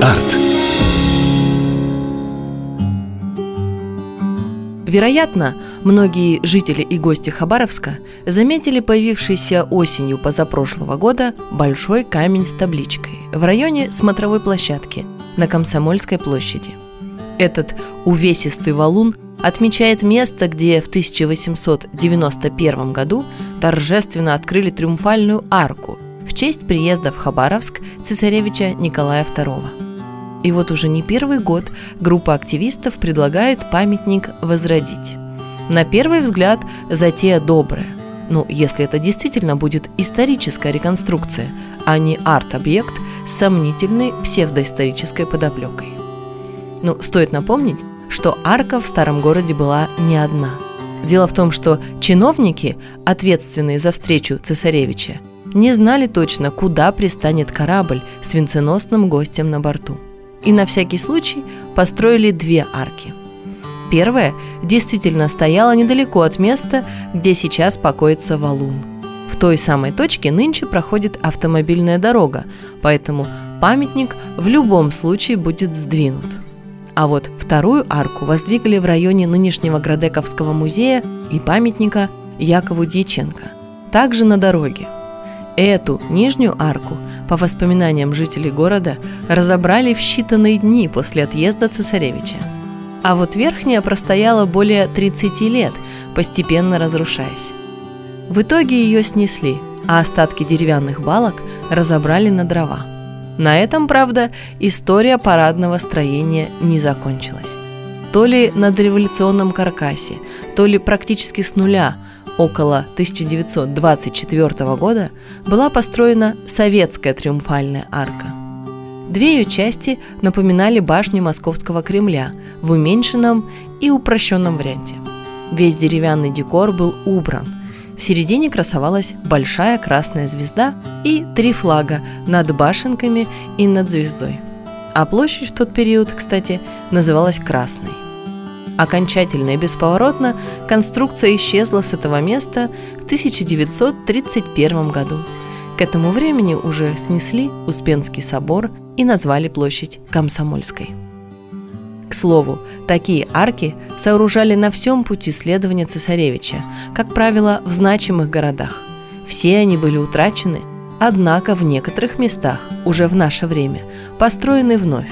Арт. Вероятно, многие жители и гости Хабаровска заметили появившийся осенью позапрошлого года большой камень с табличкой в районе смотровой площадки на Комсомольской площади. Этот увесистый валун отмечает место, где в 1891 году торжественно открыли триумфальную арку в честь приезда в Хабаровск цесаревича Николая II. И вот уже не первый год группа активистов предлагает памятник возродить. На первый взгляд затея добрая. Ну, если это действительно будет историческая реконструкция, а не арт-объект с сомнительной псевдоисторической подоплекой. Ну, стоит напомнить, что арка в старом городе была не одна. Дело в том, что чиновники, ответственные за встречу цесаревича, не знали точно, куда пристанет корабль с венценосным гостем на борту. И на всякий случай построили две арки. Первая действительно стояла недалеко от места, где сейчас покоится валун. В той самой точке нынче проходит автомобильная дорога, поэтому памятник в любом случае будет сдвинут. А вот вторую арку воздвигали в районе нынешнего Градековского музея и памятника Якову Дьяченко, также на дороге – Эту нижнюю арку, по воспоминаниям жителей города, разобрали в считанные дни после отъезда цесаревича. А вот верхняя простояла более 30 лет, постепенно разрушаясь. В итоге ее снесли, а остатки деревянных балок разобрали на дрова. На этом, правда, история парадного строения не закончилась. То ли на дореволюционном каркасе, то ли практически с нуля – около 1924 года была построена советская триумфальная арка. Две ее части напоминали башню Московского Кремля в уменьшенном и упрощенном варианте. Весь деревянный декор был убран. В середине красовалась большая красная звезда и три флага над башенками и над звездой. А площадь в тот период, кстати, называлась Красной – Окончательно и бесповоротно конструкция исчезла с этого места в 1931 году. К этому времени уже снесли Успенский собор и назвали площадь Комсомольской. К слову, такие арки сооружали на всем пути следования цесаревича, как правило, в значимых городах. Все они были утрачены, однако в некоторых местах, уже в наше время, построены вновь.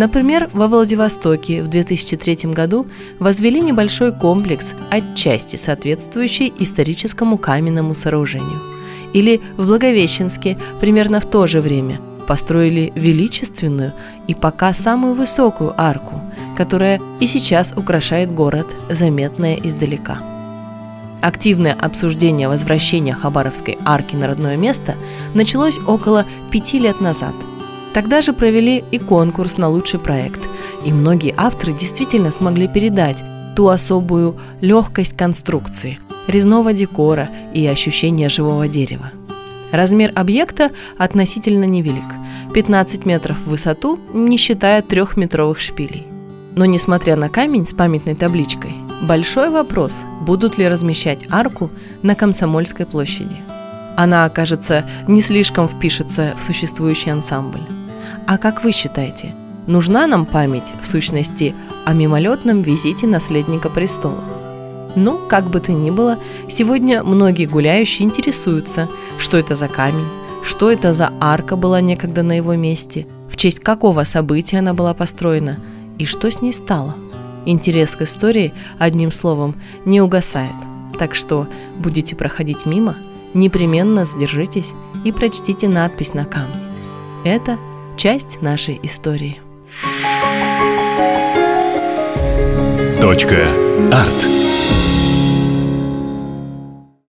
Например, во Владивостоке в 2003 году возвели небольшой комплекс, отчасти соответствующий историческому каменному сооружению. Или в Благовещенске примерно в то же время построили величественную и пока самую высокую арку, которая и сейчас украшает город, заметная издалека. Активное обсуждение возвращения Хабаровской арки на родное место началось около пяти лет назад – Тогда же провели и конкурс на лучший проект, и многие авторы действительно смогли передать ту особую легкость конструкции, резного декора и ощущение живого дерева. Размер объекта относительно невелик – 15 метров в высоту, не считая трехметровых шпилей. Но несмотря на камень с памятной табличкой, большой вопрос, будут ли размещать арку на Комсомольской площади. Она, кажется, не слишком впишется в существующий ансамбль. А как вы считаете, нужна нам память, в сущности, о мимолетном визите наследника престола? Ну, как бы то ни было, сегодня многие гуляющие интересуются, что это за камень, что это за арка была некогда на его месте, в честь какого события она была построена и что с ней стало. Интерес к истории, одним словом, не угасает. Так что будете проходить мимо, непременно задержитесь и прочтите надпись на камне. Это – часть нашей истории. Точка. Арт.